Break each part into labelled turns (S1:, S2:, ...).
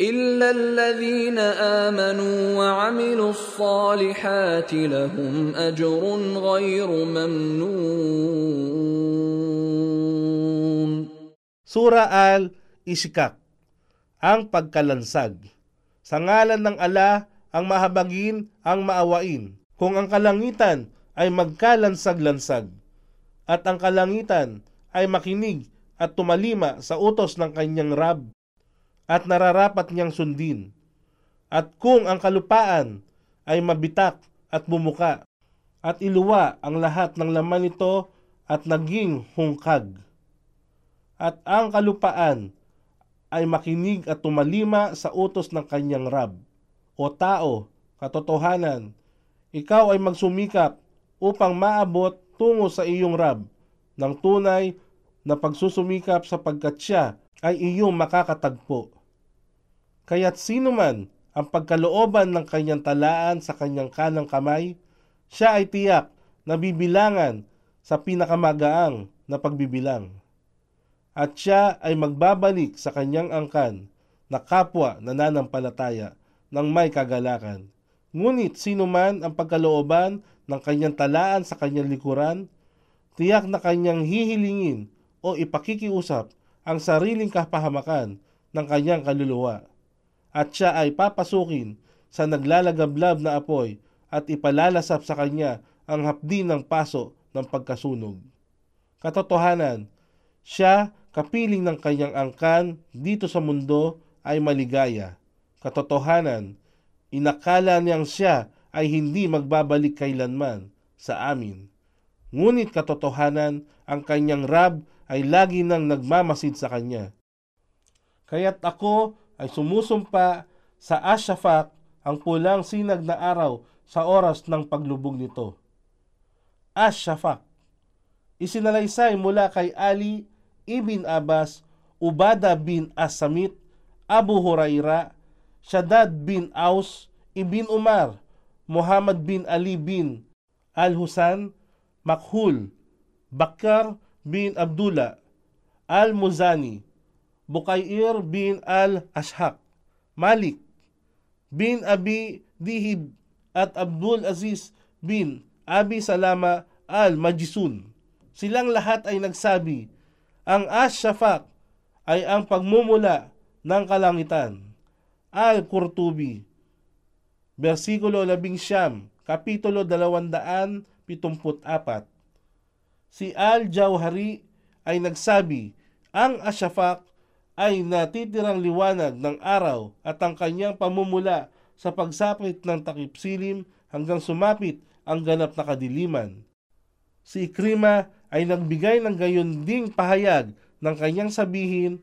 S1: إلا الذين آمنوا وعملوا الصالحات لهم أجر غير ممنون
S2: Sura al-Ishkak Ang pagkalansag Sa ngalan ng ala ang mahabagin ang maawain kung ang kalangitan ay magkalansag-lansag at ang kalangitan ay makinig at tumalima sa utos ng kanyang Rab at nararapat niyang sundin. At kung ang kalupaan ay mabitak at bumuka, at iluwa ang lahat ng laman nito at naging hungkag. At ang kalupaan ay makinig at tumalima sa utos ng kanyang rab. O tao, katotohanan, ikaw ay magsumikap upang maabot tungo sa iyong rab ng tunay na pagsusumikap sapagkat siya ay iyong makakatagpo. Kaya't sino man ang pagkalooban ng kanyang talaan sa kanyang kanang kamay, siya ay tiyak na bibilangan sa pinakamagaang na pagbibilang. At siya ay magbabalik sa kanyang angkan na kapwa nananampalataya ng may kagalakan. Ngunit sino man ang pagkalooban ng kanyang talaan sa kanyang likuran, tiyak na kanyang hihilingin o ipakikiusap ang sariling kapahamakan ng kanyang kaluluwa at siya ay papasukin sa naglalagablab na apoy at ipalalasap sa kanya ang hapdi ng paso ng pagkasunog. Katotohanan, siya kapiling ng kanyang angkan dito sa mundo ay maligaya. Katotohanan, inakala niyang siya ay hindi magbabalik kailanman sa amin. Ngunit katotohanan, ang kanyang rab ay lagi nang nagmamasid sa kanya. Kaya't ako ay sumusumpa sa Ashafak ang pulang sinag na araw sa oras ng paglubog nito. Ashafak Isinalaysay mula kay Ali ibn Abbas, Ubada bin Asamit, Abu Huraira, Shaddad bin Aus, Ibn Umar, Muhammad bin Ali bin Al-Husan, Makhul, Bakar bin Abdullah, Al-Muzani, Bukair bin Al-Ashhaq, Malik bin Abi Dihib at Abdul Aziz bin Abi Salama Al-Majisun. Silang lahat ay nagsabi, ang Ash-Shafaq ay ang pagmumula ng kalangitan. Al-Qurtubi, versikulo 11, kapitulo 274. Si Al-Jawhari ay nagsabi, ang asyafak ay natitirang liwanag ng araw at ang kanyang pamumula sa pagsapit ng takip silim hanggang sumapit ang ganap na kadiliman. Si Ikrima ay nagbigay ng gayon ding pahayag ng kanyang sabihin,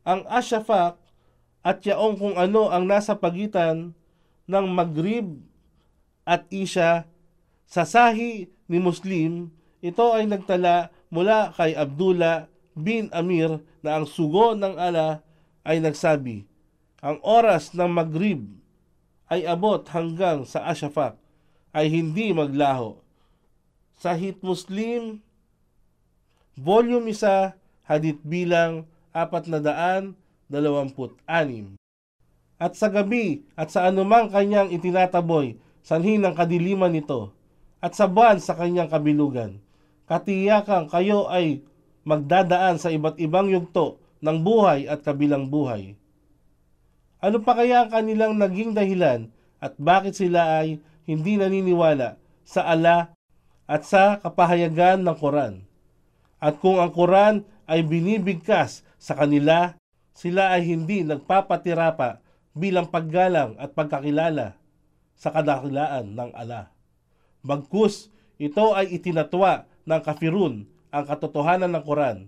S2: ang asyafak at yaong kung ano ang nasa pagitan ng Maghrib at Isha sa sahi ni Muslim, ito ay nagtala mula kay Abdullah bin Amir na ang sugo ng ala ay nagsabi, ang oras ng Maghrib ay abot hanggang sa Ashafaq ay hindi maglaho. Sahit Muslim, Volume 1, Hadith bilang 426. At sa gabi at sa anumang kanyang itinataboy, sanhin ng kadiliman nito, at sa buwan sa kanyang kabilugan. Katiyakang kayo ay magdadaan sa iba't ibang yugto ng buhay at kabilang buhay. Ano pa kaya ang kanilang naging dahilan at bakit sila ay hindi naniniwala sa ala at sa kapahayagan ng Quran? At kung ang Quran ay binibigkas sa kanila, sila ay hindi nagpapatirapa bilang paggalang at pagkakilala sa kadakilaan ng ala. Bagkus, ito ay itinatwa ng kafirun ang katotohanan ng Quran.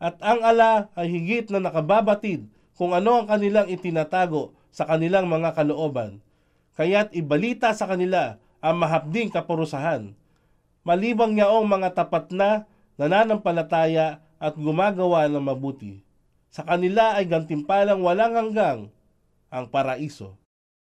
S2: At ang ala ay higit na nakababatid kung ano ang kanilang itinatago sa kanilang mga kalooban. Kaya't ibalita sa kanila ang mahapding kapurusahan. Malibang niyaong mga tapat na nananampalataya at gumagawa ng mabuti. Sa kanila ay gantimpalang walang hanggang ang paraiso.